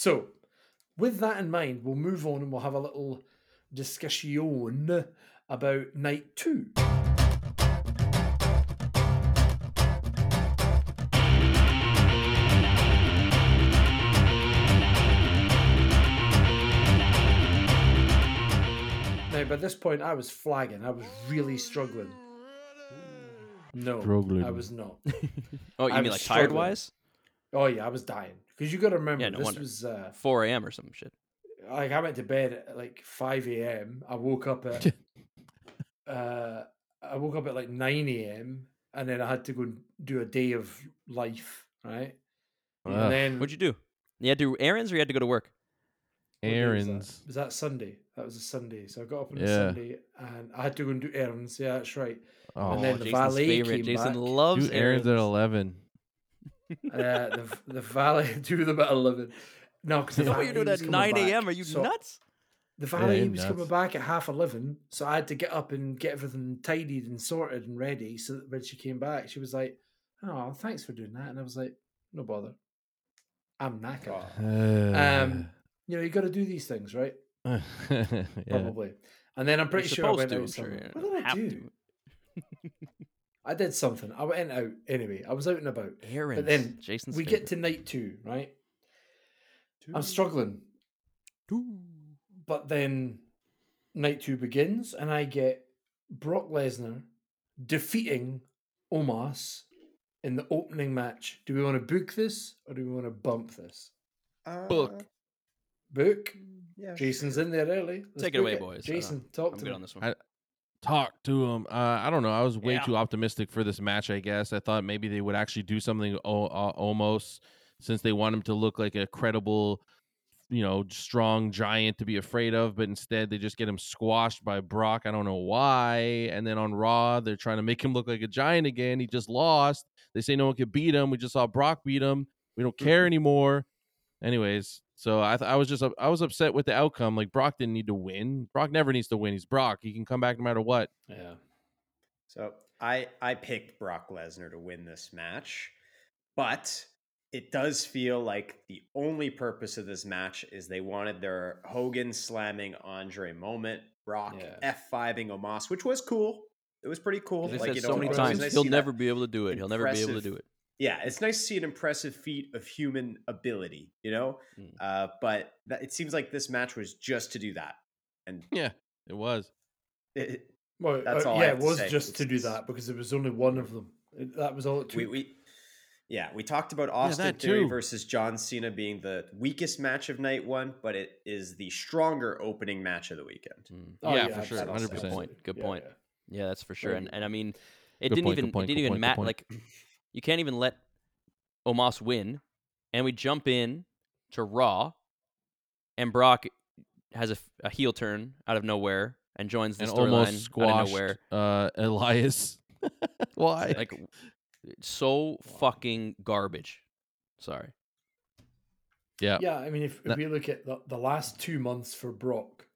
So, with that in mind, we'll move on and we'll have a little discussion about night two. Now, by this point, I was flagging. I was really struggling. No, Struggling. I was not. Oh, you I mean was like tired struggling. wise? Oh yeah, I was dying because you got to remember Yeah, no this wonder. was uh, 4 a.m. or some shit. like I went to bed at like five a.m. I woke up at uh, I woke up at like nine a.m. and then I had to go and do a day of life, right? Ugh. and then What'd you do? You had to do errands or you had to go to work? what day was that? Errands. was that Sunday? That was a Sunday. So I got up on a Sunday and I had to go and do errands. Yeah, that's right. Oh, And then the Jason's valet favorite. came Jason back. loves do errands at eleven. Uh, the the valet do them at eleven. No, because You know what you're doing at 9 a.m.? Are you nuts? The Yeah, valet you're was coming back at half eleven, so I had to get up and get everything tidied and sorted and ready. So that when she came back, she was like, "Oh, thanks for doing that," and I was like, "No bother, I'm knackered." Um, you know, you got to do these things, right? yeah. Probably. And then I'm pretty You're sure I supposed went to, out sure. somewhere. you What did I do? to. I did something. I went out anyway. I was out and about. Errands. then Jason's we get to night two, right? I'm struggling, Two. but then night two begins, and I get Brock Lesnar defeating Omos in the opening match. Do we want to book this or do we want to bump this? Uh, book. Book. Yeah. Jason's in there early. Let's Take it book away, boys. I Jason, uh, talk I'm to me. on this one. I- Talk to him. Uh, I don't know. I was way Yeah. too optimistic for this match. I guess I thought maybe they would actually do something o- uh, almost since they want him to look like a credible, you know, strong giant to be afraid of. But instead, they just get him squashed by Brock. I don't know why. And then on Raw, they're trying to make him look like a giant again. He just lost. They say no one could beat him. We just saw Brock beat him. We don't care anymore. Anyways, so I th- I was just I was upset with the outcome. Like Brock didn't need to win. Brock never needs to win. He's Brock. He can come back no matter what. Yeah. So I I picked Brock Lesnar to win this match, but it does feel like the only purpose of this match is they wanted their Hogan slamming Andre moment, Brock Yeah. F5ing Omos, which was cool. It was pretty cool. They Like, said you so know, many times nice he'll never be able to do it. He'll never be able to do it. Yeah, it's nice to see an impressive feat of human ability, you know. Mm. Uh, but that, it seems like this match was just to do that, and Yeah, it was. it, Well, That's uh, all I yeah, have it to was say. just to do that because there was only one of them. It- that was all it took. we, we yeah we talked about austin that theory too. versus john cena being the weakest match of night one but it is the stronger opening match of the weekend Mm. Oh, yeah, for sure, 100%. Good point. Good Yeah, point. yeah. Yeah, that's for sure. And and I mean, it Good didn't point, even point, it didn't even point, good matter. Like, you can't even let Omos win, and we jump in to Raw, and Brock has a heel turn out of nowhere and joins the and storyline almost out of nowhere. uh, Elias. Why? Like, so fucking garbage. Sorry. yeah. Yeah, I mean, if, if we look at the, the last two months for Brock,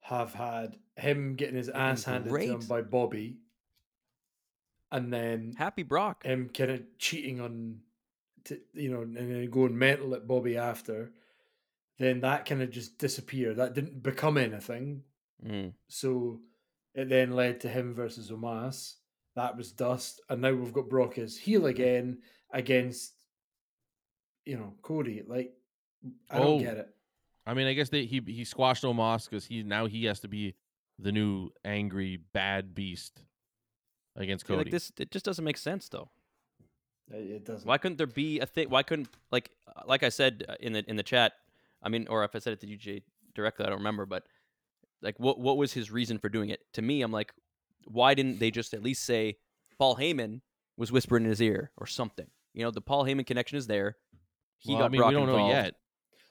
have had him getting his ass handed to him by Bobby, and then Happy Brock. him kind of cheating on, to, you know, and then going mental at Bobby after. Then that kind of just disappeared. That didn't become anything. Mm. So it then led to him versus Omos. That was dust, and now we've got Brock as heel again against, you know, Cody. Like, I don't Oh. get it. I mean, I guess they, he he squashed Omos because he now he has to be the new angry bad beast against I feel Cody. like this, it just doesn't make sense though. It, it doesn't. Why couldn't there be a thing? Why couldn't like uh, like I said uh, in the in the chat? I mean, or if I said it to you Jay, directly, I don't remember. But like, what what was his reason for doing it? To me, I'm like, why didn't they just at least say Paul Heyman was whispering in his ear or something? You know, the Paul Heyman connection is there. He well, got I mean, Brock we don't involved. know yet.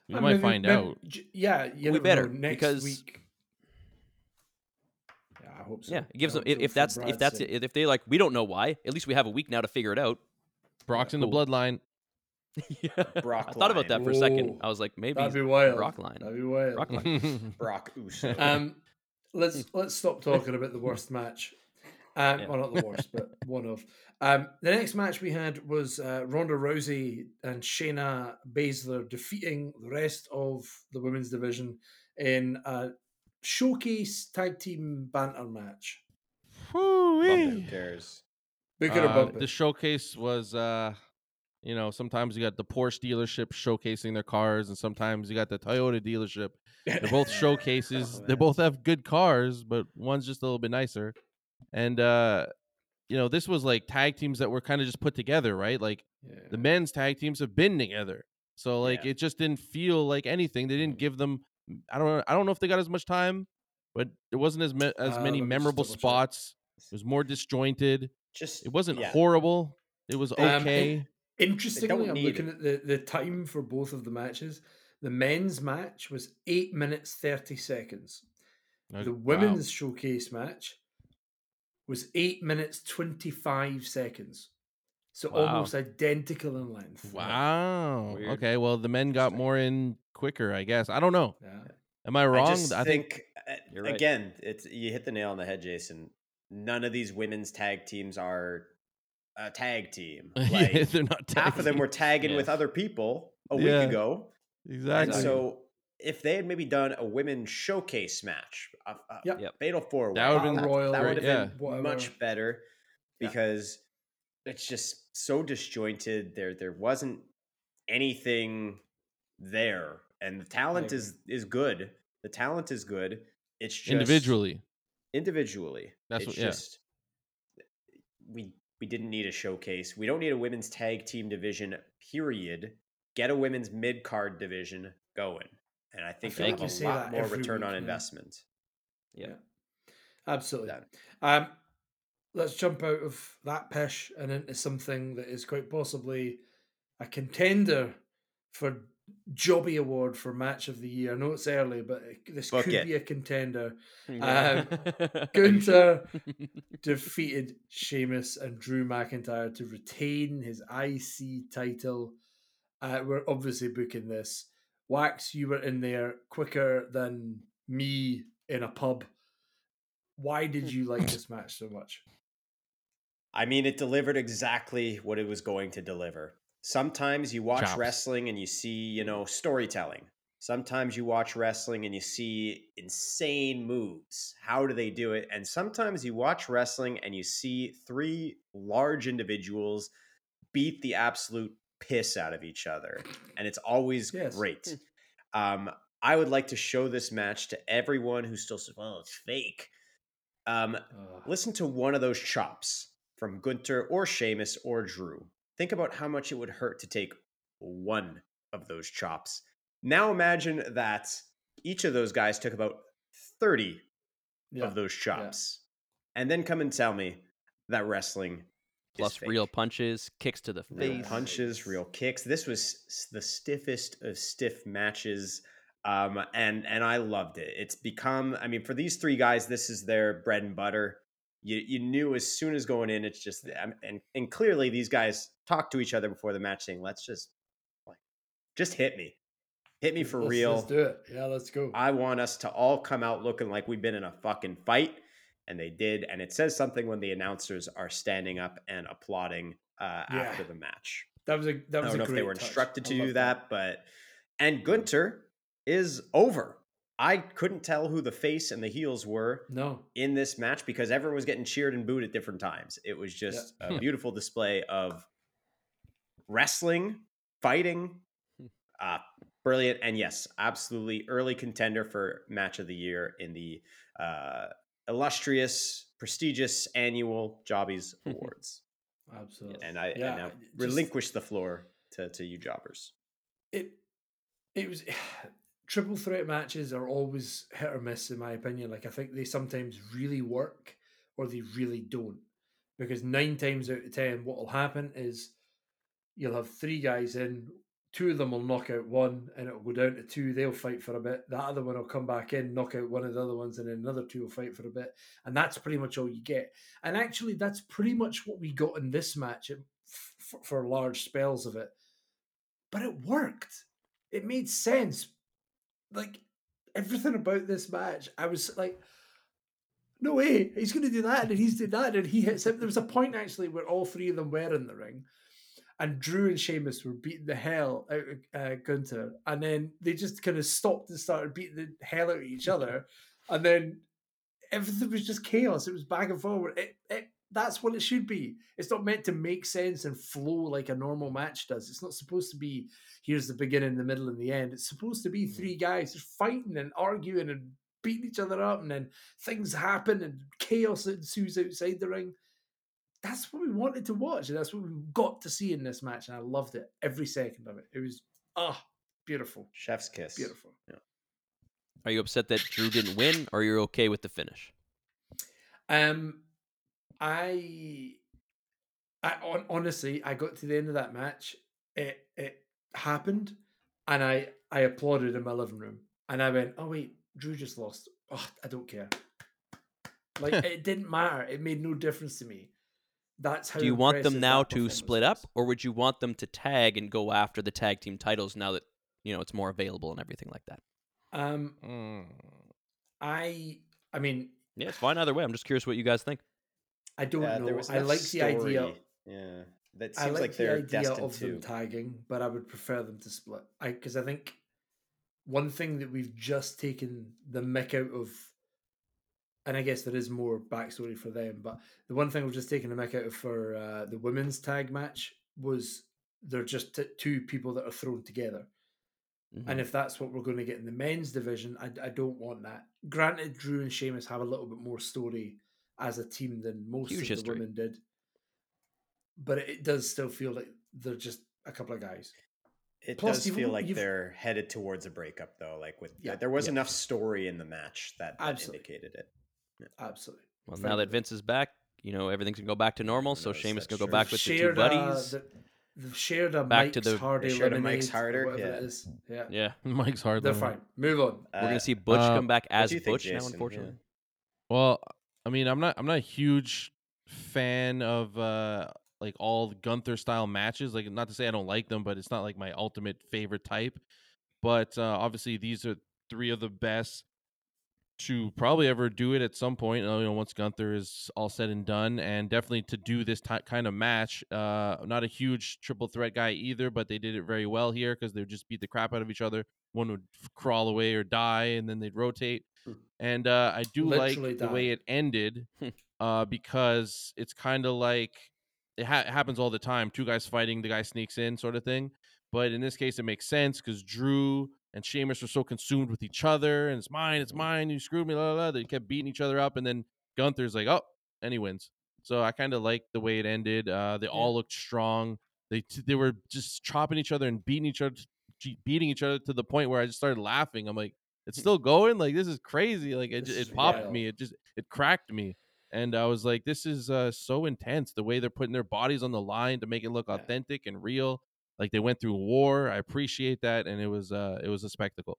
We I might mean, find maybe- out. j- Yeah, you We better, know. next because- week. Yeah, hope so. Yeah, it gives them if, if that's if that's sake. if they like we don't know why. At least we have a week now to figure it out. Brock's in the bloodline. yeah, Brock I thought about that for a second. Whoa. I was like, maybe That'd be wild. Brock line. That'd be wild. Brock line. brock Um, let's let's stop talking about the worst match. Um, Yeah. Well, not the worst, but one of. Um, the next match we had was uh, Ronda Rousey and Shayna Baszler defeating the rest of the women's division in a showcase tag team banter match. Who cares? Book it or Uh, bump it. the showcase was uh you know sometimes you got the porsche dealership showcasing their cars and sometimes you got the toyota dealership they're both showcases Oh, they both have good cars but one's just a little bit nicer and uh you know this was like tag teams that were kind of just put together right like Yeah. the men's tag teams have been together so like Yeah. it just didn't feel like anything they didn't give them i don't know i don't know if they got as much time but it wasn't as me- as Uh, many let me just memorable spots it was more disjointed Just it wasn't yeah. horrible. It was Um, it- okay. Interestingly, I'm looking at the, the time for both of the matches. The men's match was eight minutes thirty seconds. Like, The wow. women's showcase match was eight minutes twenty five seconds. So Wow. almost identical in length. Wow. Weird. Okay. Well, the men got more in quicker, I guess. I don't know. Yeah. Am I wrong? I just think, think, uh, You're right. again, it's you hit the nail on the head, Jason. None of these women's tag teams are a tag team. Like they're not. half of them were tagging Yeah. with other people a week Yeah, ago, exactly. and so if they had maybe done a women's showcase match, a, a Yep. Yep. fatal four, That would've been royal, that would have yeah. been Whatever. much better Yeah. because it's just so disjointed. There, there wasn't anything there, and the talent is is good. The talent is good. It's just individually. individually. That's it's what- yeah. just we we didn't need a showcase. We don't need a women's tag team division. Period. Get a women's mid card division going, and I think feel you'll have you a lot more return week, on yeah. investment. Yeah. Absolutely. Um, let's jump out of that pish and into something that is quite possibly a contender for Jobby Award for Match of the Year. I know it's early, but this Book could it. be a contender. Yeah. Gunther defeated Sheamus and Drew McIntyre to retain his IC title. Uh, we're obviously booking this. Wax, you were in there quicker than me in a pub. Why did you like this match so much? I mean, it delivered exactly what it was going to deliver. Sometimes you watch Chops. wrestling and you see, you know, storytelling. Sometimes you watch wrestling and you see insane moves. How do they do it? And sometimes you watch wrestling and you see three large individuals beat the absolute piss out of each other. And it's always Yes. great. Um, I would like to show this match to everyone who still says, well, it's fake. Um. Listen to one of those chops from Gunther or Sheamus or Drew. Think about how much it would hurt to take one of those chops. Now imagine that each of those guys took about 30 yeah. of those chops. And then come and tell me that wrestling Plus is fake. real punches, kicks to the real face. punches, real kicks. This was the stiffest of stiff matches. Um, and and I loved it. It's become, I mean, for these three guys, this is their bread and butter. You you knew as soon as going in, it's just and and clearly these guys talked to each other before the match, saying, "Let's just like just hit me, hit me for Let's- real." Let's do it. Yeah, let's go. I want us to all come out looking like we've been in a fucking fight. And they did. And it says something when the announcers are standing up and applauding uh, Yeah. after the match. that was a that was. I don't a know if they were touch. instructed to do love that, but and Gunther is over. I couldn't tell who the face and the heels were No, in this match because everyone was getting cheered and booed at different times. It was just a beautiful display of wrestling, fighting. Uh, brilliant. And yes, absolutely early contender for match of the year in the uh, illustrious, prestigious annual Jobbies Awards. absolutely. And I, Yeah, I just- relinquish the floor to, to you jobbers. it it was triple threat matches are always hit or miss in my opinion. Like I think they sometimes really work or they really don't. Because nine times out of ten, what will happen is you'll have three guys in, two of them will knock out one, and it'll go down to two. They'll fight for a bit. That other one will come back in, knock out one of the other ones, and then another two will fight for a bit. And that's pretty much all you get. And actually, that's pretty much what we got in this match for large spells of it. But it worked. It made sense. Like everything about this match, I was like, no way, he's going to do that, and he's did that, and he hits him. There was a point actually where all three of them were in the ring, and Drew and Sheamus were beating the hell out of uh, Gunther, and then they just kind of stopped and started beating the hell out of each other, and then everything was just chaos. It was back and forward. It, it, that's what it should be. It's not meant to make sense and flow like a normal match does. It's not supposed to be here's the beginning, the middle, and the end. It's supposed to be three guys just fighting and arguing and beating each other up, and then things happen and chaos ensues outside the ring. That's what we wanted to watch, and that's what we got to see in this match, and I loved it every second of it. It was ah beautiful, Chef's kiss. beautiful. Are you upset that Drew didn't win, or you're okay with the finish? Um, I, I on, honestly, I got to the end of that match. It it happened, and I I applauded in my living room, and I went, "Oh wait, Drew just lost. Oh, I don't care. Like it didn't matter. It made no difference to me. That's how. Do you want them now to split up, or would you want them to tag and go after the tag team titles now that you know it's more available and everything like that? Um, Mm. I I mean, Yeah, it's fine either way. I'm just curious what you guys think. I don't Yeah, know. I like the idea. Yeah, that I seems like, like, the they're idea destined of to. them tagging, but I would prefer them to split. I because I think one thing that we've just taken the mick out of, and I guess there is more backstory for them, but the one thing we've just taken the mick out of for uh, the women's tag match was they're just t- two people that are thrown together. Mhm. And if that's what we're going to get in the men's division, I, I don't want that. Granted, Drew and Sheamus have a little bit more story as a team than most Huge of history. the women did, but it does still feel like they're just a couple of guys. It Plus, does feel like they're headed towards a breakup, though. Like with Yeah, there was yeah. enough story in the match that, that indicated it. Absolutely. well, Fair now that. Vince is back, you know everything's gonna go back to normal. So? Sheamus That's can go true. back with the two shared, uh, buddies. the- shared a Back Mike's to the- Hardy shared a Mike's Harder, yeah. it is. Yeah, yeah, Mike's hard. they're fine. Move on. we're Uh, gonna see Butch uh, come back as do you think, Butch now. Jason? Yeah. Unfortunately, Well, I mean, I'm not I'm not a huge fan of uh like all Gunther style matches. Like not to say I don't like them, but it's not like my ultimate favorite type. But uh, obviously these are three of the best to probably ever do it at some point. uh, You know, once Gunther is all said and done, and definitely to do this ty kind of match. Uh, not a huge triple threat guy either, but they did it very well here because they would just beat the crap out of each other. One would f- crawl away or die, and then they'd rotate. Hmm. And uh, I do Literally like the way it ended, Hmm. uh, because it's kind of like it, ha- it happens all the time. Two guys fighting, the guy sneaks in, sort of thing. But in this case, it makes sense because Drew and Sheamus were so consumed with each other, and it's mine, it's mine. You screwed me, la la. They kept beating each other up, and then Gunther's like, oh, and he wins. So I kind of like the way it ended. Uh, they all looked strong. They they were just chopping each other and beating each other, beating each other to the point where I just started laughing. I'm like, it's still going. Like this is crazy. Like it, This ju- is it popped wild. me. It just it cracked me. And I was like, this is uh, so intense. The way they're putting their bodies on the line to make it look Yeah. authentic and real. Like they went through war. I appreciate that, and it was uh, it was a spectacle.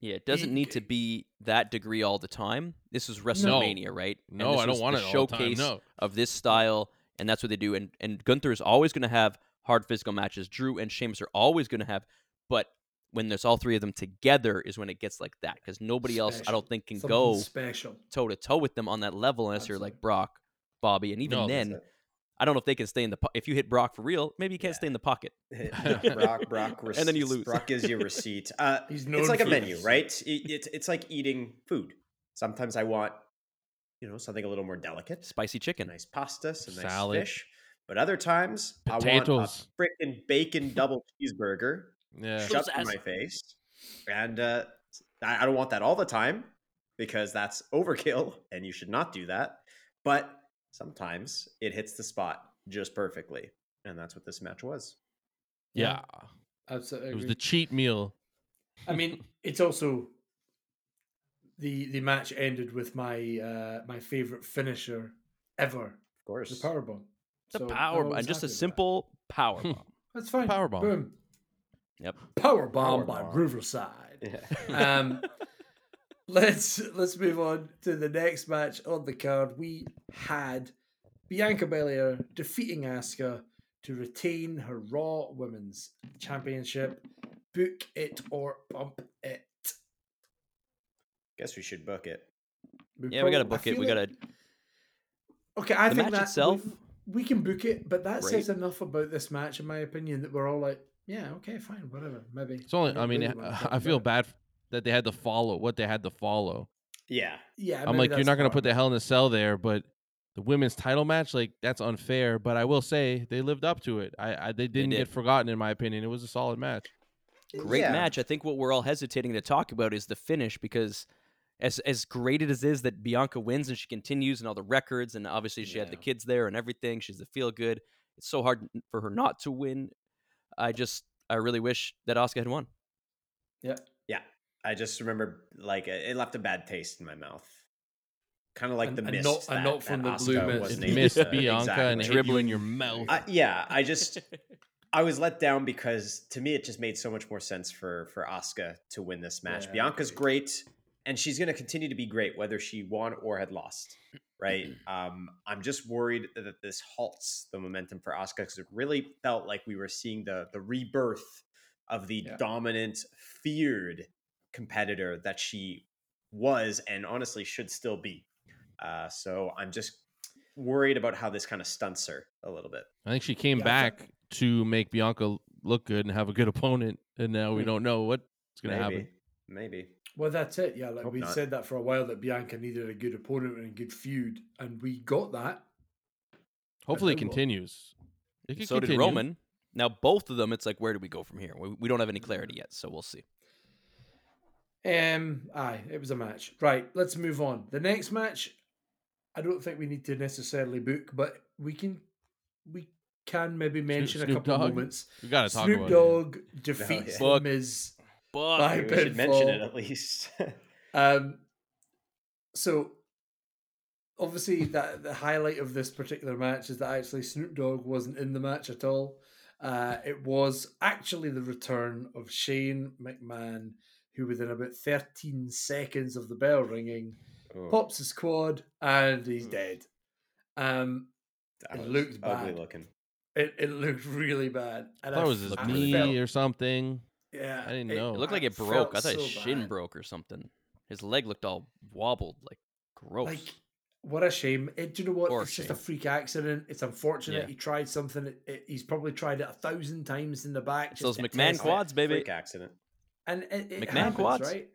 yeah, it doesn't need to be that degree all the time. This is WrestleMania, right? And No, this I don't want the it the time. showcase No, of this style, and that's what they do. And and Gunther is always going to have hard physical matches. Drew and Sheamus are always going to have, but when there's all three of them together is when it gets like that because nobody else I don't think can Something go toe to toe with them on that level unless you're like Brock, Bobby, and even No, then, That's I don't know if they can stay in the. Po- if you hit Brock for real, maybe you can't Yeah. stay in the pocket. it. Brock, Brock, And then you lose. Brock gives you a receipt. Uh, He's known it's like a menu, this. right? It, it's it's like eating food. Sometimes I want, you know, something a little more delicate, Spicy chicken. nice pasta, some nice Salad. fish. But other times, Potatoes. I want a freaking bacon double cheeseburger yeah. Sure. shoved in ass. my face, and uh, I I don't want that all the time because that's overkill, and you should not do that. But sometimes it hits the spot just perfectly, and that's what this match was. yeah, Absolutely. It was the cheat meal. I mean, it's also the the match ended with my uh my favorite finisher ever, Of course, the power bomb. The So I'm power always and just a happy with that. simple power bomb. That's fine. Power bomb. Boom. Yep. Power bomb Power by bomb. Riverside. Yeah. Um, let's let's move on to the next match on the card. We had Bianca Belair defeating Asuka to retain her Raw Women's Championship. Book it or bump it. Guess we should book it. Yeah, we gotta book it. We gotta. Okay, I The think match that itself? we, we can book it, but that Great. says enough about this match, in my opinion, that we're all like, yeah, okay, fine, whatever, maybe. It's only. I mean, really wanna I feel about it. bad that they had to follow what they had to follow. Yeah. Yeah, I'm like, you're not gonna put the. Hell in a Cell there, but the women's title match, like that's unfair. But I will say they lived up to it. I, I they didn't did. get forgotten in my opinion. It was a solid match. Great Yeah. match. I think what we're all hesitating to talk about is the finish because as as great as it is that Bianca wins and she continues and all the records and obviously she had the kids there and everything. She's the feel good. It's so hard for her not to win. I just I really wish that Asuka had won. Yeah, Yeah. I just remember like it left a bad taste in my mouth. Kind of like And- the and mist. not- and that- not from the blue Asuka mist. wasn't It able Bianca and exactly. hit you your mouth. I, yeah, I just I was let down because to me it just made so much more sense for for Asuka to win this match. Yeah, Bianca's great, and she's going to continue to be great whether she won or had lost. Right? um, I'm just worried that this halts the momentum for Asuka because it really felt like we were seeing the the rebirth of the Yeah. dominant, feared competitor that she was, and honestly should still be. Uh, so I'm just worried about how this kind of stunts her a little bit. I think she came Yeah, back to make Bianca look good and have a good opponent, and now we Hmm. don't know what's gonna happen. Maybe. well, that's it. Yeah, like Hope we not. said that for a while that Bianca needed a good opponent and a good feud, and we got that. Hopefully, it tell you what. continues. It could so did. Roman. Now both of them, it's like where do we go from here? We, we don't have any clarity yet, so we'll see. Um, aye, it was a match. Right, let's move on. The next match, I don't think we need to necessarily book, but we can, we can maybe mention a couple of Dogg? moments. We gotta talk Snoop about Dogg defeats yeah. the Fuck. Miz. But Bye. Maybe we should mention it at least. Um, so obviously that the highlight of this particular match is that actually Snoop Dogg wasn't in the match at all. Uh, it was actually the return of Shane McMahon, who within about 13 seconds of the bell ringing Oh, pops his quad and he's Mm. dead. Um, that it looked ugly bad. looking. it, it looked really bad. I And thought it was his knee felt- or something. yeah, I didn't know. it looked like it broke. felt I thought his shin bad. broke or something. His leg looked all wobbled, like gross. Like, what a shame. It, do you know what? Poor it's just a freak accident. It's unfortunate. Yeah. He tried something. It, it- he's probably tried it a thousand times in the back. It's those just McMahon quads, baby. Freak accident. And it, it McMahon happens, quads. right?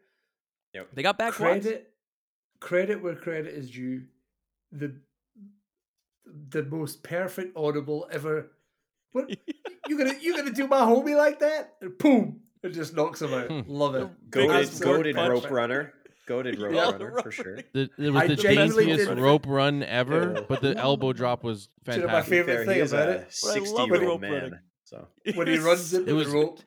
they got back quads. credit, credit where credit is due. The the most perfect audible ever. What you gonna you gonna do my homie like that? And boom! It just knocks him out. Hmm. Love it. Big Goaded, goaded rope runner. Goaded rope Yeah. runner for sure. The, it was I the genuinely daintiest rope run ever, Yeah. but the elbow drop was Do you know my fantastic. favorite Fair, thing about it? But I love Sixty-year-old man. running. So when he runs into It was- the rope,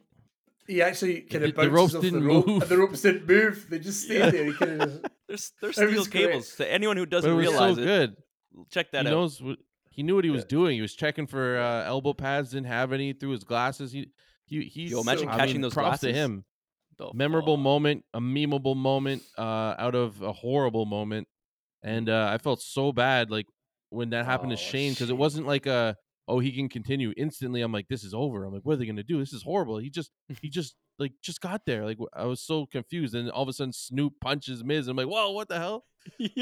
he actually kind of the bounces ropes off didn't the rope, move. and the ropes didn't move. They just stayed Yeah. there. He kind of There's there's steel was great. cables. To anyone who doesn't it was realize so it, good. check that he out. knows what he knew what he was Yeah. doing. He was checking for uh, elbow pads, didn't have any through his glasses. He he he. Yo, imagine I catching mean, those props to him. The Memorable fuck? moment, a memeable moment, uh, out of a horrible moment, and uh, I felt so bad like when that happened to Oh, Shane because it wasn't like a oh he can continue instantly. I'm like this is over. I'm like what are they gonna do? This is horrible. He just he just like just got there. Like I was so confused, and all of a sudden Snoop punches Miz. I'm like whoa what the hell?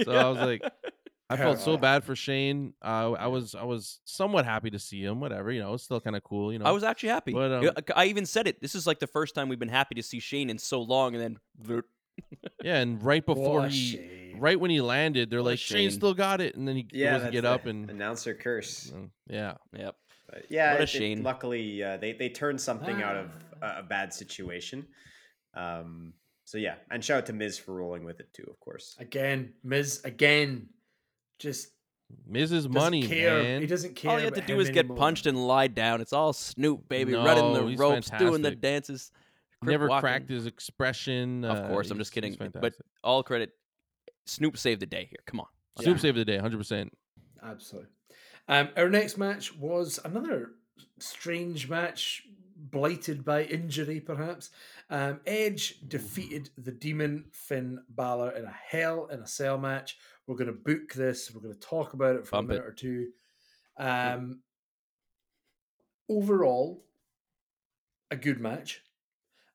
So I was like, I felt so bad for Shane. Uh, I was I was somewhat happy to see him. Whatever, you know, it's still kind of cool. You know, I was actually happy. But, um, I even said it. This is like the first time we've been happy to see Shane in so long, and then yeah. And right before What a he, shame. Right when he landed, they're What like, Shane shame. still got it, and then he yeah, goes to that's get up and announcer curse. uh, yeah. yep. But yeah, What a it- it- luckily, uh, they they turned something out of Ah. a, a bad situation. Um, so yeah, and shout out to Miz for rolling with it too, of course. again, Miz again, just Mrs. doesn't Money, care. man. He doesn't care. All you had to do him is get punched and lie down. It's all Snoop, baby, running the he's ropes, doing the dances. Never walking. cracked his expression. Of uh, course, I'm just kidding. But all credit, Snoop saved the day here. Come on. Snoop saved the day, 100. percent Absolutely. Um, our next match was another strange match, blighted by injury, perhaps. Um, Edge defeated the Demon Finn Balor in a Hell in a Cell match. We're going to book this. We're going to talk about it for Bump a it. minute or two. Um, overall, a good match.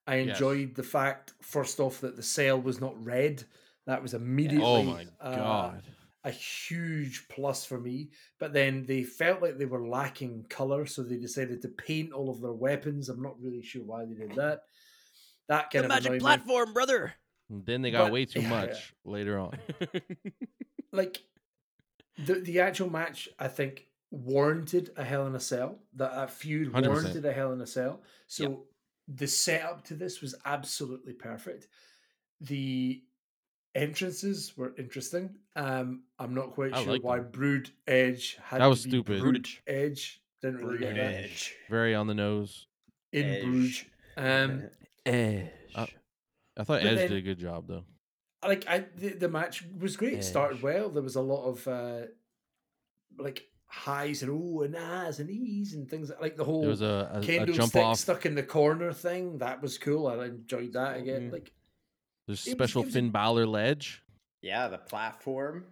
I Yes. enjoyed the fact, first off, that the cell was not red. That was immediately Oh my uh, god. a huge plus for me. But then they felt like they were lacking color, so they decided to paint all of their weapons. I'm not really sure why they did that. That kind the of magic annoyed me. platform, brother. And then they got But- way too yeah, yeah. much later on. like the the actual match, I think warranted a Hell in a Cell. That, that feud 100%. warranted a Hell in a Cell. So the setup to this was absolutely perfect. The entrances were interesting. Um, I'm not quite I sure like why them. Brood Edge had That was to be stupid. Brood Edge. Didn't really Brood get that Edge. Very on the nose. in Brood Um, Edge. Uh, I thought But Edge then- did a good job though. like I the, the match was great. It started well. There was a lot of uh like highs and oh and ahs and e's and things like the whole There was a, a, a jump candlestick off. stuck in the corner thing. That was cool. I enjoyed that again. Mhm. Like There's it special it was a- Finn Balor ledge. Yeah, the platform.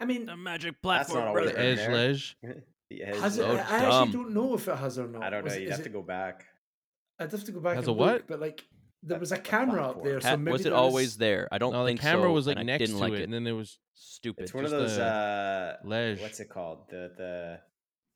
I mean, the magic That's platform, not brother. The edge ledge. The edge has it? I ledge. Dumb. actually don't know if it has or not. I don't know. Was- You'd is have to go back. I'd have to go back Has and a what? look, but like there was a the camera up there. So maybe was it there always there? I don't No, the camera so, was like next to like it, and then there was Stupid. It's one of those. uh ledge. What's it called? The the.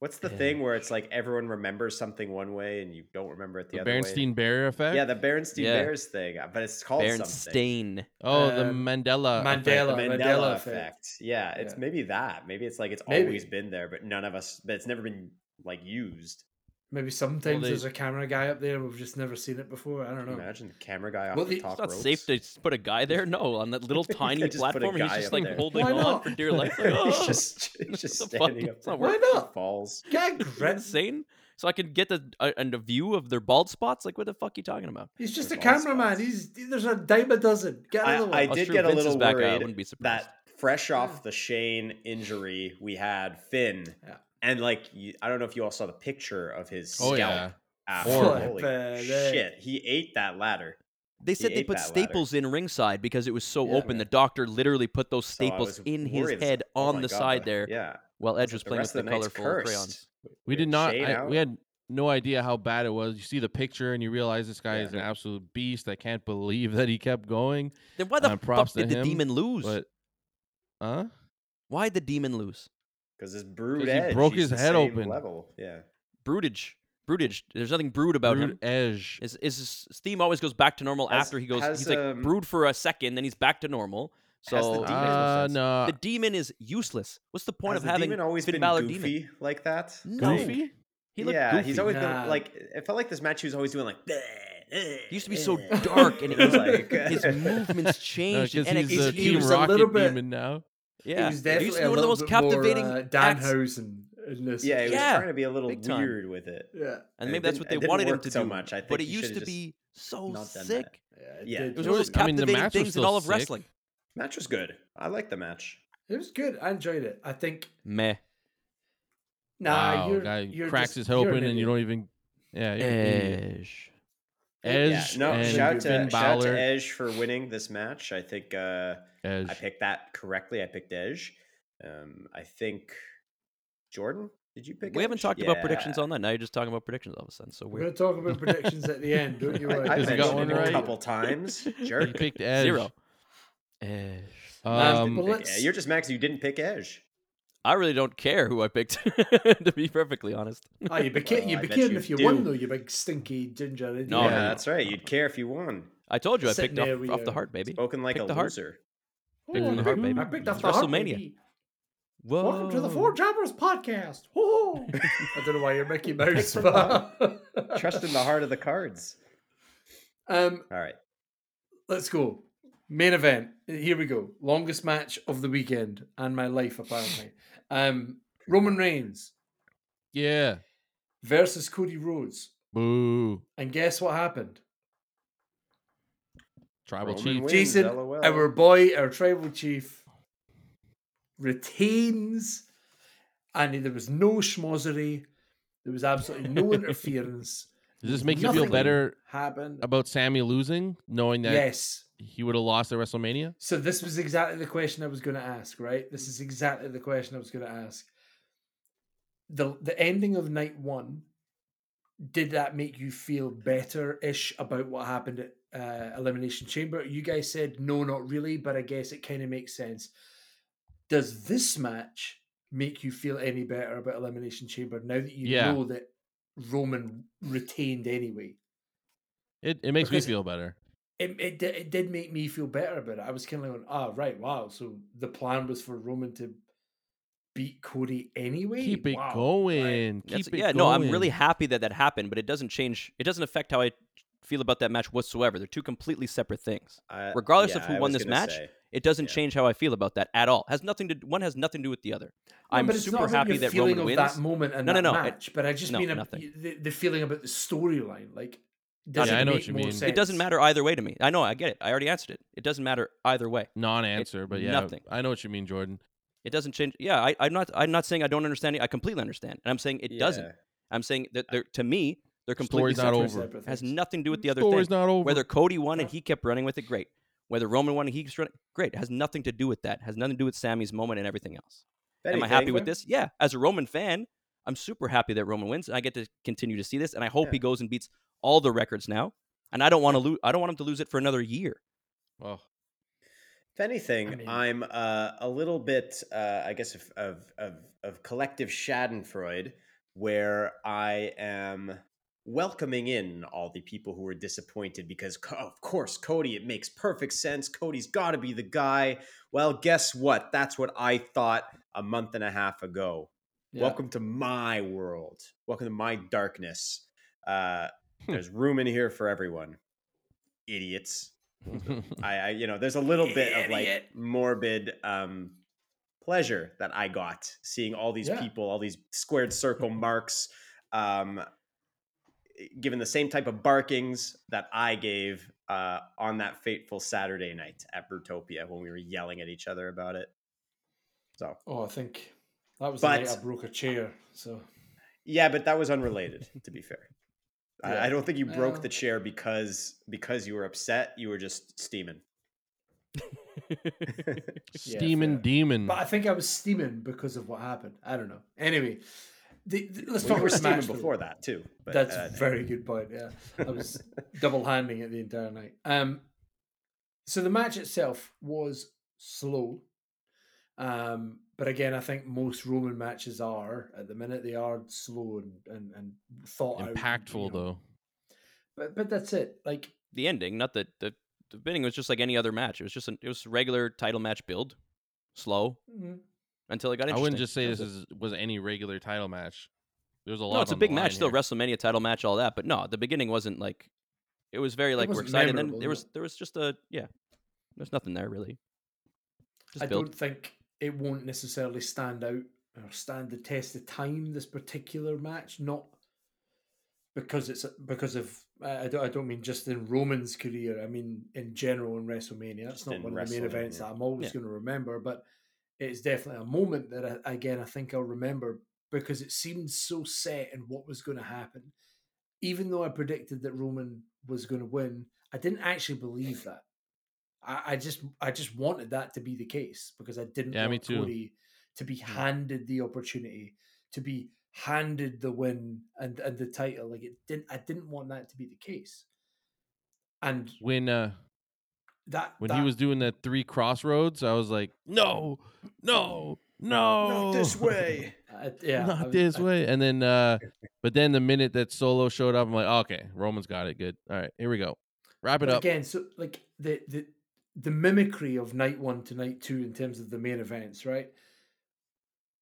What's the Edge. thing where it's like everyone remembers something one way and you don't remember it the, the other way? Bernstein Bear effect. Yeah, the Bernstein yeah. Bears thing, but it's called something. Berenstain. oh, the Um, Mandela. effect. Mandela. Mandela, Mandela effect. effect. Yeah, it's Yeah. maybe that. Maybe it's like it's Maybe. always been there, but none of us. But it's never been like used. Maybe sometimes they- there's a camera guy up there we've just never seen it before. I don't know. imagine the camera guy off Well, the the- top It's not ropes? safe to put a guy there. No, on that little tiny just put a platform, he's just like there. holding on for dear life. Like, he's "Oh, just he's just what the fuck? standing up It's not there. Why working. not? Falls. Get Is that grip. insane? So I can get the uh, and a view of their bald spots. Like, what the fuck are you talking about? He's just a cameraman. spots. He's there's a dime a dozen. Get I, another one. I Oh, did true, get a Vince is little back, I worried wouldn't be surprised. that fresh off the Shane injury, we had Finn, Yeah. And like you, I don't know if you all saw the picture of his Oh, scalp. yeah. after. Horrible. Holy shit! He ate that ladder. They said they put that ladder. staples in ringside because it was so Yeah. open. The doctor literally put those staples was in his head Oh on my the God, side there, Yeah, while Edge was was like, playing with rest the colorful cursed. crayons. We did not. I, we had no idea how bad it was. You see the picture and you realize this guy Yeah. is an absolute beast. I can't believe that he kept going. Then why the um, props fuck to did the demon lose? But, huh? Why the demon lose? Because his brood 'Cause he broke his head open. Level, yeah. Broodage, broodage. There's nothing brood about Brood him. Edge. His, his his theme always goes back to normal Has- after he goes. has, he's like um, brood for a second, then he's back to normal. has the So demon- Uh, no. the demon is useless. What's the point Has of the having demon always Finn been Balor goofy demon? like that? No. Goofy? He looked yeah, goofy. he's always Nah. been like. It felt like this match he was always doing like. He used to be so dark, and it was like his movements No, changed. in because he's NXT. the he was a little bit- demon now. Yeah, he was definitely used to be one of the most bit more, captivating uh, acts. Danhausen in this. Yeah, he was Yeah, trying to be a little big time. weird with it. yeah. and and maybe it that's what they wanted him work to so do. much. I think but it used to be so not done that. sick. Yeah, it Yeah. It was one of was- those I mean, the captivating things in all of sick. wrestling. Match was good. I like the match. It was good. I enjoyed it. I think. Meh. Nah, wow, you're, guy you're cracks just, his head you're an and you don't even. Yeah, you're an idiot. Edge. Edge yeah, no, and shout to shout to Edge for winning this match. I think uh, Edge. I picked that correctly. I picked Edge. Um, I think Jordan. Did you pick? We haven't Edge? talked about predictions on that. Now you're just talking about predictions all of a sudden. So We're weird. gonna talk about predictions at the end, don't you? I, worry. I Has he mentioned got one it a couple times. Jerk. He picked Edge. Zero. Edge. Um, well, Pick- let's- You're just Max. You didn't pick Edge. I really don't care who I picked, to be perfectly honest. Ah, you became Well, you I bet became you if you do. won though, you big stinky ginger idiot. No, yeah, no, no. that's right. You'd care if you won. I told you I picked off, off the heart, baby. Spoken like Pick a the heart. loser. Picked from the I heart, picked- baby. I picked off the heart, WrestleMania. baby. Whoa. Welcome to the Four Jobbers podcast. Oh, I don't know why you're Mickey Mouse, but Trust in the heart of the cards. um, All right. let's go. Main event. Here we go. Longest match of the weekend and my life apparently. Um, Roman Reigns yeah. versus Cody Rhodes, Boo. and guess what happened? Tribal Roman Chief. wins, Jason, LOL. our boy, our tribal chief, retains, and there was no schmozzery. There was absolutely no interference. Does this make you feel better Happened. about Sami losing, knowing that Yes. he would have lost at WrestleMania? So this was exactly the question I was going to ask. Right. This is exactly the question I was going to ask. the The ending of night one. Did that make you feel better ish about what happened at uh, Elimination Chamber. You guys said no, not really, but I guess it kind of makes sense. Does this match make you feel any better about Elimination Chamber now that you Yeah. know that Roman retained anyway? It it makes Because- me feel better. It, it, di- it did make me feel better about it. I was kind of like, ah, right, wow. So the plan was for Roman to beat Cody anyway. Keep it Wow, going. That's- Keep it yeah, going. no, I'm really happy that that happened, but it doesn't change. It doesn't affect how I feel about that match whatsoever. They're two completely separate things. I- Regardless of who I won this match, say, It doesn't Yeah. change how I feel about that at all. Has nothing to one has nothing to do with the other. No, I'm super not about happy your that feeling Roman of wins. that moment and No, no, that no, it- match, but I just no, mean a, nothing. the, the feeling about the storyline. Like, does Yeah, it I know make what you more mean. sense? It doesn't matter either way to me. I know, I get it. I already answered it. It doesn't matter either way. non-answer, but yeah, nothing. I know what you mean, Jordan. It doesn't change. Yeah, I, I'm not. I'm not saying I don't understand it. I completely understand, and I'm saying it doesn't. I'm saying that they're to me they're completely Story's not separate. over. Separate Has nothing to do with the other Story's thing. not over. Whether Cody won and he kept running with it, great. Whether Roman won and he keeps running, great. It has nothing to do with that. It has nothing to do with Sami's moment and everything else. If Am I happy anything- with this? Yeah. As a Roman fan, I'm super happy that Roman wins, and I get to continue to see this. And I hope he goes and beats all the records now. And I don't want to lose. I don't want him to lose it for another year. oh, If anything, I mean- I'm uh, a little bit, uh, I guess, of, of, of, of collective Schadenfreude, where I am welcoming in all the people who were disappointed because, of course, Cody, it makes perfect sense. Cody's got to be the guy. Well, guess what? That's what I thought a month and a half ago. Yeah. Welcome to my world. Welcome to my darkness. Uh, Hmm. there's room in here for everyone. Idiots. I, I you know, there's a little bit of like morbid um pleasure that I got seeing all these Yeah. people, all these squared circle marks, um, given the same type of barkings that I gave uh, on that fateful Saturday night at Brutopia when we were yelling at each other about it. So Oh, I think that was But- the night I broke a chair. So yeah, but that was unrelated. to be fair, Yeah. I, I don't think you broke Well- the chair because because you were upset. You were just steaming. steaming fair. demon. But I think I was steaming because of what happened. I don't know. Anyway, the, the- let's Well, talk about the steaming before that too. But, That's uh, a very good point. Yeah, I was double handing it the entire night. Um, so the match itself was slow, um, but again, I think most Roman matches are at the minute. They are slow and and, and thought out, Impactful you know. though. But but that's it. Like the ending, not the the the beginning was just like any other match. It was just an, it was regular title match build, slow mm, until it got I wouldn't just say this was it. is was any regular title match. There's a lot. No, it's a on the big line match still. WrestleMania title match, all that. But no, the beginning wasn't like. It was very like we're excited. And then there was there was just a yeah. There's nothing there really. Just I build. don't think it won't necessarily stand out or stand the test of time. This particular match, not because it's because of I I don't, I don't mean just in Roman's career. I mean in general in WrestleMania. That's Just not in one of the main events yeah. that I'm always Yeah. going to remember, but it's definitely a moment that I, again I think I'll remember because it seemed so set in what was going to happen. Even though I predicted that Roman was going to win, I didn't actually believe that. I, I just I just wanted that to be the case because I didn't Yeah, want. Cody to be handed the opportunity to be handed the win and and the title. Like it didn't I didn't want that to be the case. And When uh that when that, he was doing that three Cross Rhodes, I was like, no, no, no, Not this way. I- yeah, I not was- this I- way. And then, uh but then the minute that Solo showed up, I'm like, okay, Roman's got it. Good. All right, here we go. Wrap it up. again, so like the the the mimicry of night one to night two in terms of the main events, right?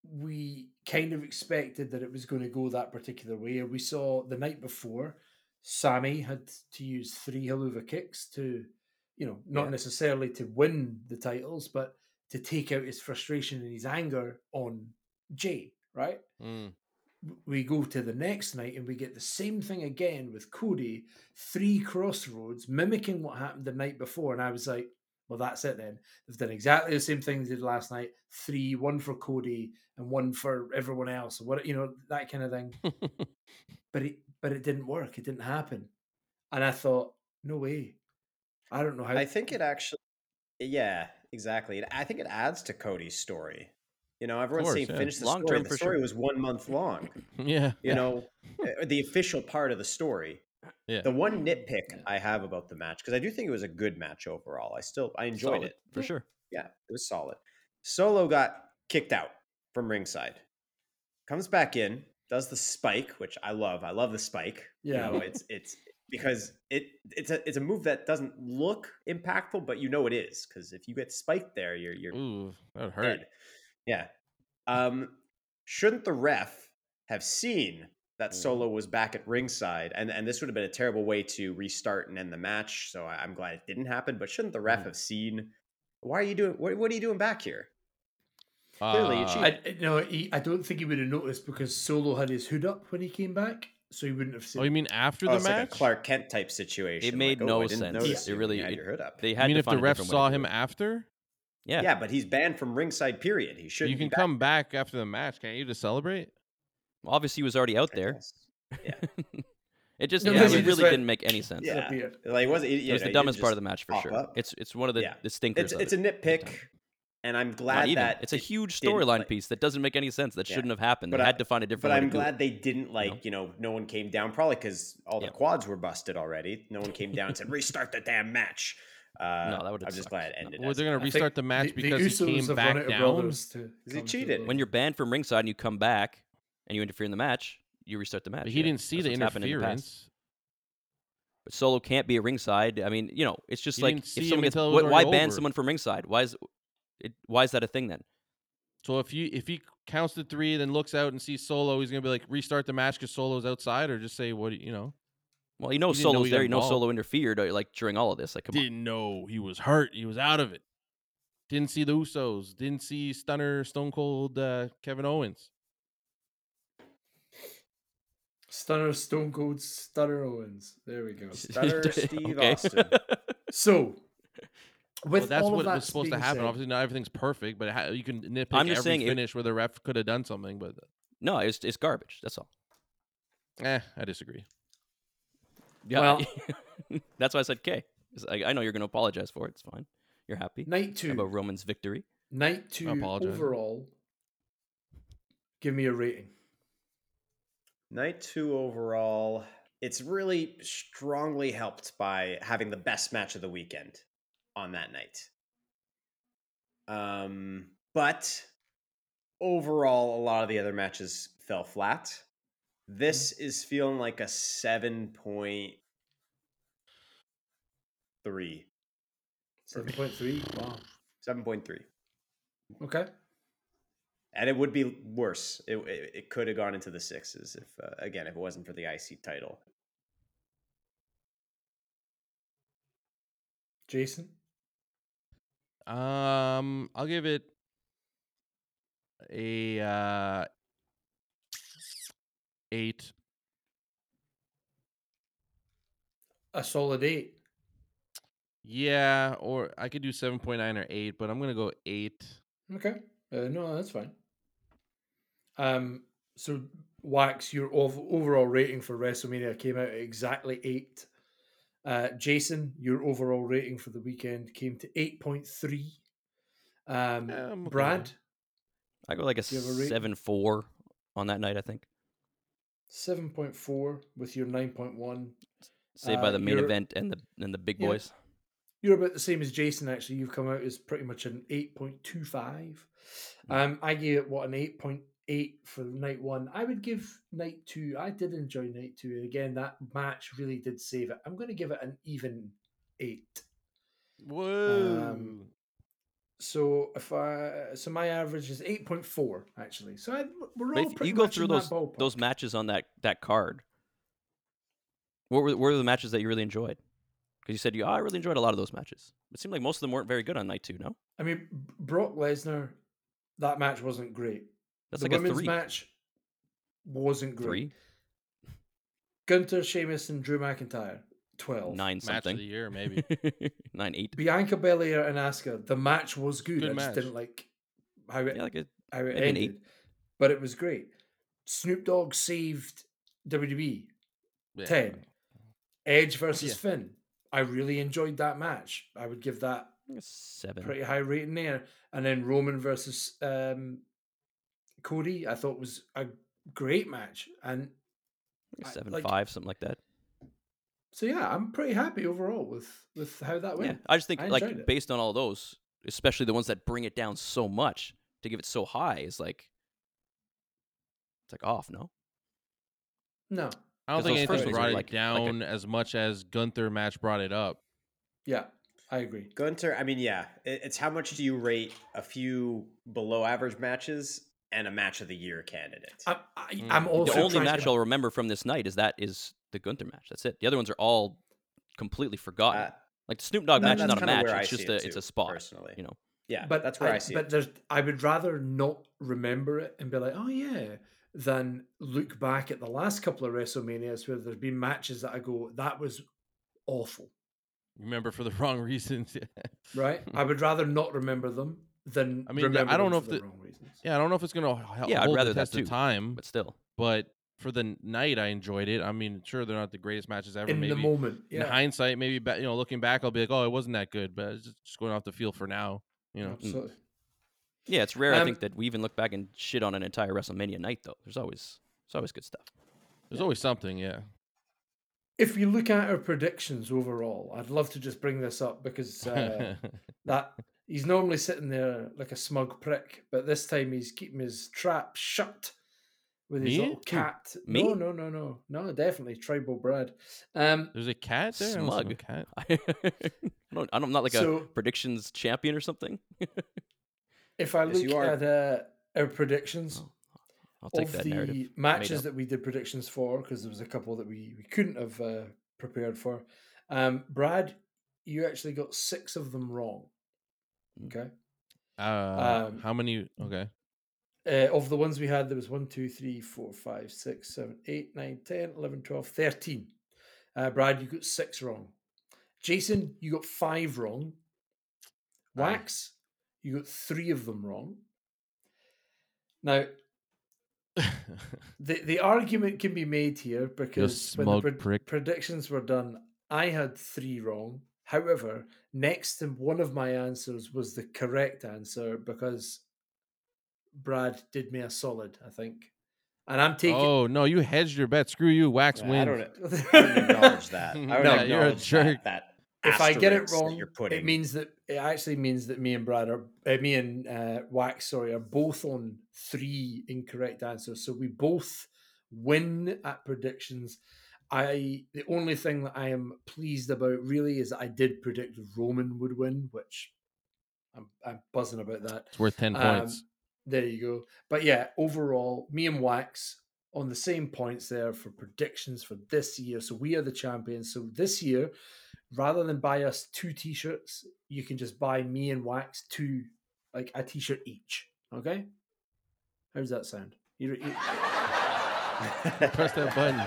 We kind of expected that it was going to go that particular way. We saw the night before, Sami had to use three Helluva kicks to, you know, not Yeah. necessarily to win the titles, but to take out his frustration and his anger on Jey, right? Mm. we go to the next night and we get the same thing again with Cody, three Cross Rhodes, mimicking what happened the night before. And I was like, well, that's it then. They've done exactly the same thing they did last night. Three, one for Cody and one for everyone else. What you know, that kind of thing. But it but it didn't work. It didn't happen. And I thought, no way. I don't know how I think it actually, yeah, exactly. I think it adds to Cody's story. You know, everyone's course, saying yeah. finish the Long story. The story sure. was one month long. yeah. You know, uh, the official part of the story. Yeah. The one nitpick. I have about the match because I do think it was a good match overall. I still I enjoyed Solid, it. for sure. Yeah, it was solid. Solo got kicked out from ringside. Comes back in, does the spike, which I love. I love the spike. You Yeah. know, it's it's because it it's a it's a move that doesn't look impactful, but you know it is because if you get spiked there, you're you're Ooh, that hurt. dead. Yeah. Um, shouldn't the ref have seen that Mm. Solo was back at ringside, and and this would have been a terrible way to restart and end the match. So I, I'm glad it didn't happen. But shouldn't the ref Mm. have seen? Why are you doing? What, what are you doing back here? Clearly, you Uh, cheated. I, no, he, I don't think he would have noticed because Solo had his hood up when he came back, so he wouldn't have oh, seen. oh, you mean after Oh, the it's match? like a Clark Kent type situation. It made like, oh, no oh, sense. notice It really- you had it- your hood up. They You had mean if the find ref saw him after? Yeah. Yeah, but he's banned from ringside. Period. He should. you can come back after the match, can't you, to celebrate? Obviously, he was already out there. Yeah. it just No, yeah, it he just really didn't make any sense. Yeah. Disappeared. Like, was it? It was the dumbest part of the match for sure. up. It's it's one of the, Yeah. the stinkers. It's it's a nitpick, time. And I'm Not glad even. that it's a it huge storyline like- piece that doesn't make any sense. That Yeah. shouldn't have happened. But They I- had to find a different But way I'm to glad it. they didn't like know? you know no one came down probably because all the Yep. quads were busted already. No one came down and said restart the damn match. Uh, No, that would've I'm just sucked. glad it ended. Or as they're gonna restart the match the- the because he came back out of down. bronze to he cheated. When you're banned from ringside and you come back and you interfere in the match, you restart the match. But he yeah. didn't see That's the what's in the interference. But Solo can't be at ringside. I mean, you know, it's just He like if someone gets until it was wh- why ban someone from ringside? Why is it? Why is that a thing then? So if you if he counts to three, then looks out and sees Solo, he's gonna be like restart the match because Solo's outside, or just say what you you know Well, you know, He didn't know Solo's he there. You know. Solo interfered uh, like during all of this. Like, come on. didn't know he was hurt, he was out of it. Didn't see the Usos, didn't see Stunner, Stone Cold, uh, Kevin Owens. Stunner Stone Cold Stunner Owens. There we go. Stunner Steve Austin. So, with Well, that's what that was supposed to happen. said- Obviously, not everything's perfect, but ha- you can nitpick I'm just every saying it- finish where the ref could have done something. But no, it's it's garbage. That's all. eh, I disagree. Yeah, Well- that's why I said K. 'Cause I, I know you're going to apologize for it. It's fine. You're happy Night two. about Roman's victory. Night two apologize. overall. Give me a rating. Night two overall. It's really strongly helped by having the best match of the weekend on that night. Um, but overall, a lot of the other matches fell flat. This is feeling like a seven point three. Seven point three. Wow. Seven point three. Okay. And it would be worse. It, it, it could have gone into the sixes if, uh, again, if it wasn't for the IC title. Jason. Um, I'll give it a uh, eight. A solid eight. Yeah, or I could do seven point nine or eight, but I'm gonna go eight. Okay. Uh, no, that's fine. Um. So, Wax, your ov- overall rating for WrestleMania came out at exactly eight. Uh, Jason, your overall rating for the weekend came to eight point three. Um, Yeah, I'm okay with Brad. I go like a Do you have a rating? seven four on that night. I think seven point four with your nine point one. saved by Uh, the main event and the and the big Yeah. boys. You're about the same as Jason. Actually, you've come out as pretty much an eight point two five. Um, I gave it what an eight point eight for night one. I would give night two. I did enjoy night two. Again, that match really did save it. I'm going to give it an even eight. Um, Whoa. So if I so my average is eight point four actually. So I, we're all pretty you go much through those those matches on that that card, what were what were the matches that you really enjoyed? Because you said you, oh, I really enjoyed a lot of those matches. It seemed like most of them weren't very good on night two. No, I mean, Brock Lesnar, that match wasn't great. That's the like a women's three, match wasn't great. three, Gunther, Sheamus, and Drew McIntyre, twelve. nine Match of something, the year, maybe. nine eight. Bianca Belair and Asuka, the match was good. Good I just didn't like how it Yeah, like a, how it maybe ended, but it was great. Snoop Dogg saved WWE Yeah. ten. Edge versus Yeah. Finn. I really enjoyed that match. I would give that a seven. pretty high rating there. And then Roman versus um, Cody, I thought was a great match. And like a I- seven like- five, something like that. so yeah, I'm pretty happy overall with with how that Yeah, went. I just think I like it. based on all those, especially the ones that bring it down so much to give it so high is like it's like off. No, No, I don't 'Cause think anything brought it like- like a- down as much as Gunther match brought it up. yeah, I agree. Gunther, I mean, yeah, it's how much do you rate a few below average matches and a match of the year candidate? I'm, I, Mm. I'm The also the only match to, I'll remember from this night is that is the Gunther match. That's it. The other ones are all completely forgotten. Uh, like the Snoop Dogg that- match is not a match. where I It's see just it a it's a spot. personally. You know. yeah, but that's where I, I, see but it. there's I would rather not remember it and be like, oh yeah, than look back at the last couple of WrestleManias where there's been matches that I go, that was awful. Remember for the wrong reasons. Right? I would rather not remember them than I mean, I don't know if the the- wrong reasons. yeah, I don't know if it's gonna h- Yeah, I'd hold rather the that test of time, But still, but for the night, I enjoyed it. I mean, sure, they're not the greatest matches ever. In maybe the moment, in hindsight, maybe ba- you know, looking back, I'll be like, oh, it wasn't that good, but it's just, just going off the feel for now. You know, absolutely. yeah, it's rare. I Um, think that we even look back and shit on an entire WrestleMania night though. There's always there's always good stuff. there's always something. Yeah. If you look at our predictions overall, I'd love to just bring this up because uh, that he's normally sitting there like a smug prick, but this time he's keeping his trap shut with his Me? little cat. Me? No, no, no, no, no, definitely tribal Brad. Um, There's a cat there. I don't see Smug. cat. I don't. I'm not like So- a predictions champion or something. if I Yes, look you are. at uh, our predictions Oh, I'll take of that the narrative. matches that we did predictions for, because there was a couple that we, we couldn't have uh, prepared for. Um, Brad, you actually got six of them wrong. Okay. Uh, Um, how many? Okay. Uh, of the ones we had, there was 1, 2, 3, 4, 5, 6, 7, 8, 9, 10, 11, 12, 13. Uh, Brad, you got six wrong. Jason, you got five wrong. Wax, you got three of them wrong. Now, the, the argument can be made here because when the prick. predictions were done, I had three wrong. However, next to one of my answers was the correct answer because Brad did me a solid, I think. And I'm taking. oh no, you hedged your bet. Screw you. Wax Yeah, wins. I don't, I don't acknowledge that. I don't No, you're a jerk. That, that if I get it wrong, you're putting. it means that it actually means that me and Brad are, uh, me and uh, Wax, sorry, are both on three incorrect answers. So we both win at predictions. I the only thing that I am pleased about really is that I did predict Roman would win, which I'm I'm buzzing about that. It's worth ten Um, points. There you go. But yeah, overall, me and Wax on the same points there for predictions for this year. So we are the champions. So this year, rather than buy us two t-shirts, you can just buy me and Wax two, like a t-shirt each. Okay? How does that sound? You, you, Press that button.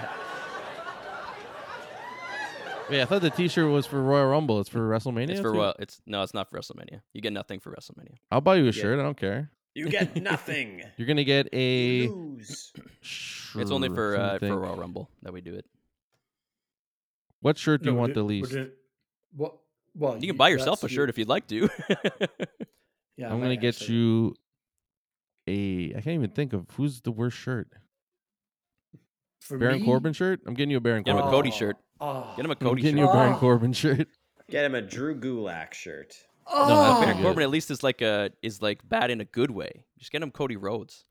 Wait, I thought the T-shirt was for Royal Rumble. It's for WrestleMania. It's for too? well, it's no, it's not for WrestleMania. You get nothing for WrestleMania. I'll buy you a Yeah. shirt. I don't care. you get nothing. You're gonna get a. lose. It's only for uh, for Royal Rumble that we do it. What shirt do No, you want do- the least? doing- what? Well, You can buy yourself a shirt your- if you'd like to. Yeah, I I'm gonna get actually. you a. I can't even think of who's the worst shirt. For Baron me? Corbin shirt. I'm getting you a Baron Get him a Cody shirt. Oh, Get him a I'm Cody getting shirt. you a Baron Oh. Corbin shirt. Get him a Drew Gulak shirt. Oh, that's Baron good. Corbin at least is like a is like bad in a good way. Just get him Cody Rhodes.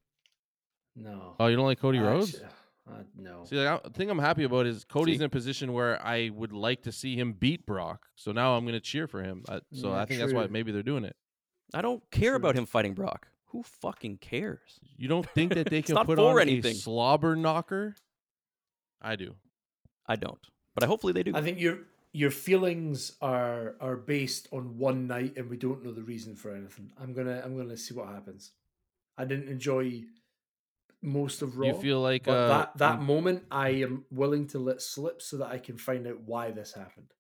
no. Oh, you don't like Cody Rhodes? Actu- uh, no. See, like, I- the thing I'm happy about is Cody's See? in a position where I would like to see him beat Brock. So now I'm going to cheer for him. Uh, so Yeah, I think that's why maybe they're doing it. I don't care about him fighting Brock. Who fucking cares? You don't think that they It's can not put for on anything. a slobber knocker? I do. I don't. But hopefully they do. I think your your feelings are are based on one night, and we don't know the reason for anything. I'm gonna I'm gonna see what happens. I didn't enjoy most of Raw. You feel like but uh, that that when- moment, I am willing to let slip so that I can find out why this happened.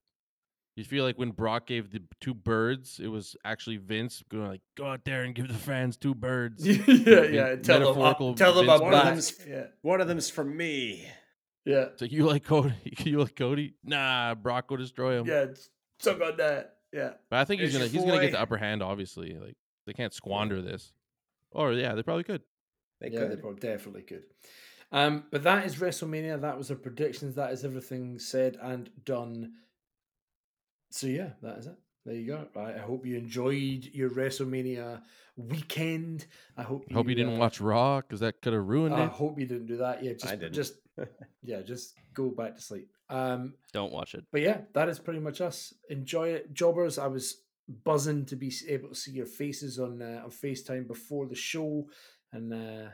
you feel like when Brock gave the two birds, it was actually Vince going like, "Go out there and give the fans two birds." yeah, yeah. Tell them, metaphorical I'm, tell them Vince I'm One of them's- Yeah, One of them's from me. Yeah, It's like you like Cody, you like Cody. Nah, Brock will destroy him. yeah. Suck on that. Yeah. But I think he's There's gonna your he's gonna get the upper hand. Obviously, like they can't squander this. Or yeah, they probably could. They yeah, they could. probably definitely could. Um, but that is WrestleMania. That was our predictions. That is everything said and done. So yeah, that is it. There you go. Right. I hope you enjoyed your WrestleMania weekend. I hope. I hope you didn't uh, watch Raw because that could have ruined I it. I hope you didn't do that. Yeah, just didn't. just yeah, just go back to sleep. Um, Don't watch it. but yeah, that is pretty much us. Enjoy it, jobbers. I was buzzing to be able to see your faces on uh, on Facetime before the show, and uh,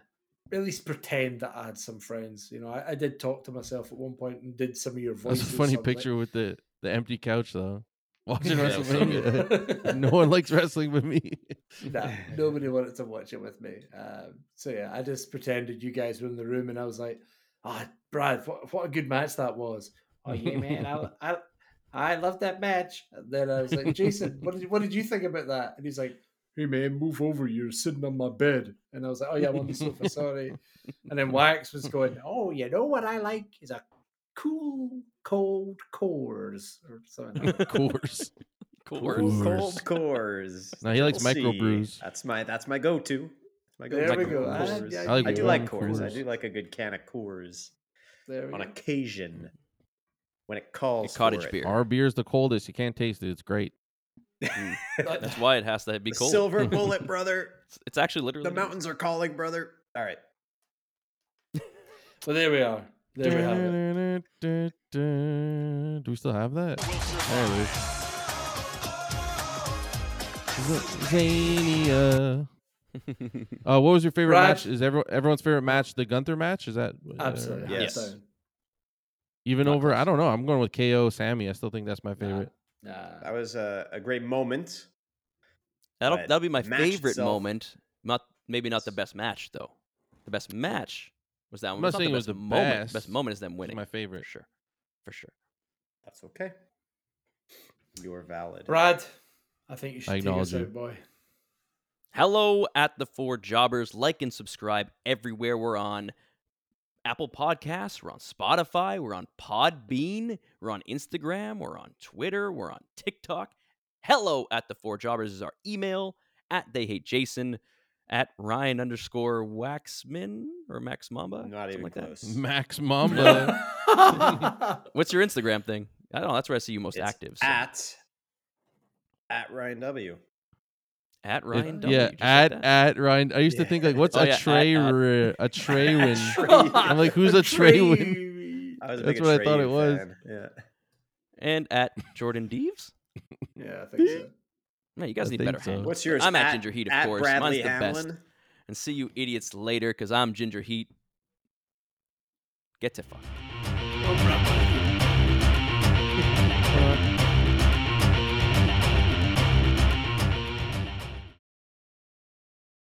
at least pretend that I had some friends. You know, I, I did talk to myself at one point and did some of your voices. That's a funny so I was like, picture with the the empty couch though. Watching Yeah, it so WrestleMania. no one likes wrestling with me. nah, nobody wanted to watch it with me. Um, so yeah, I just pretended you guys were in the room, and I was like, "Ah, Brad, what, what a good match that was." Oh yeah, man, I, I I loved that match. And then I was like, Jason, what did what did you think about that? And he's like, Hey man, move over. You're sitting on my bed. And I was like, Oh yeah, I'm on the sofa. Sorry. And then Wax was going, Oh, you know what I like is a cool cold Coors or something. like that. Course. Cool. Cool. Coors. Cold Coors. No, he likes Triple C. microbrews. That's my that's my go-to. That's my There go-to. we go. Coors. I- I like I do like Coors. I do like a good can of Coors There on go. occasion when it calls. cottage for it. beer. Our beer's the coldest. You can't taste it. It's great. That's why it has to be cold. Silver bullet, brother. It's, it's actually literally The mountains are calling, brother. All right. Well, there we are. There we have it. Do we still have that? There it is. Z- Zania. Uh, what was your favorite Brad? match? Is everyone, everyone's favorite match the Gunther match? Is that uh, Absolutely. Yes. hands down. even Not over? I don't know. I'm going with KO Sami. I still think that's my favorite. Nah. That was a, a great moment. That'll that'll be my favorite itself- moment. Not maybe not the best match though. The best match was that one. not It's saying it was the moment. best. Best moment is them winning. my for favorite. sure. For sure. That's okay. You are valid. Brad, I think you should I take acknowledge us you. out, boy. Hello at the Four Jobbers. Like and subscribe everywhere we're on. Apple Podcasts, we're on Spotify, we're on Podbean, we're on Instagram, we're on Twitter, we're on TikTok. Hello at the Four Jobbers is our email. At they hate Jason. At Ryan underscore Waxman or Max Mamba. Not even like that. close. Max Mamba. What's your Instagram thing? I don't know. That's where I see you most It's active. so- At at Ryan W. at It- Ryan W. yeah, just like at at Ryan. I used to think like, what's Oh, a yeah, tray at. Uh, ri- a tray win? I'm like, who's a tray win? I was a That's what I thought it was. fan, Yeah. and at Jordan Deves. yeah, I think so. Man, you guys I need better so. handles. What's yours? I'm at Ginger Heat, of at course. Bradley Mine's the best. And see you idiots later, because I'm Ginger Heat. Get to fuck. Brad.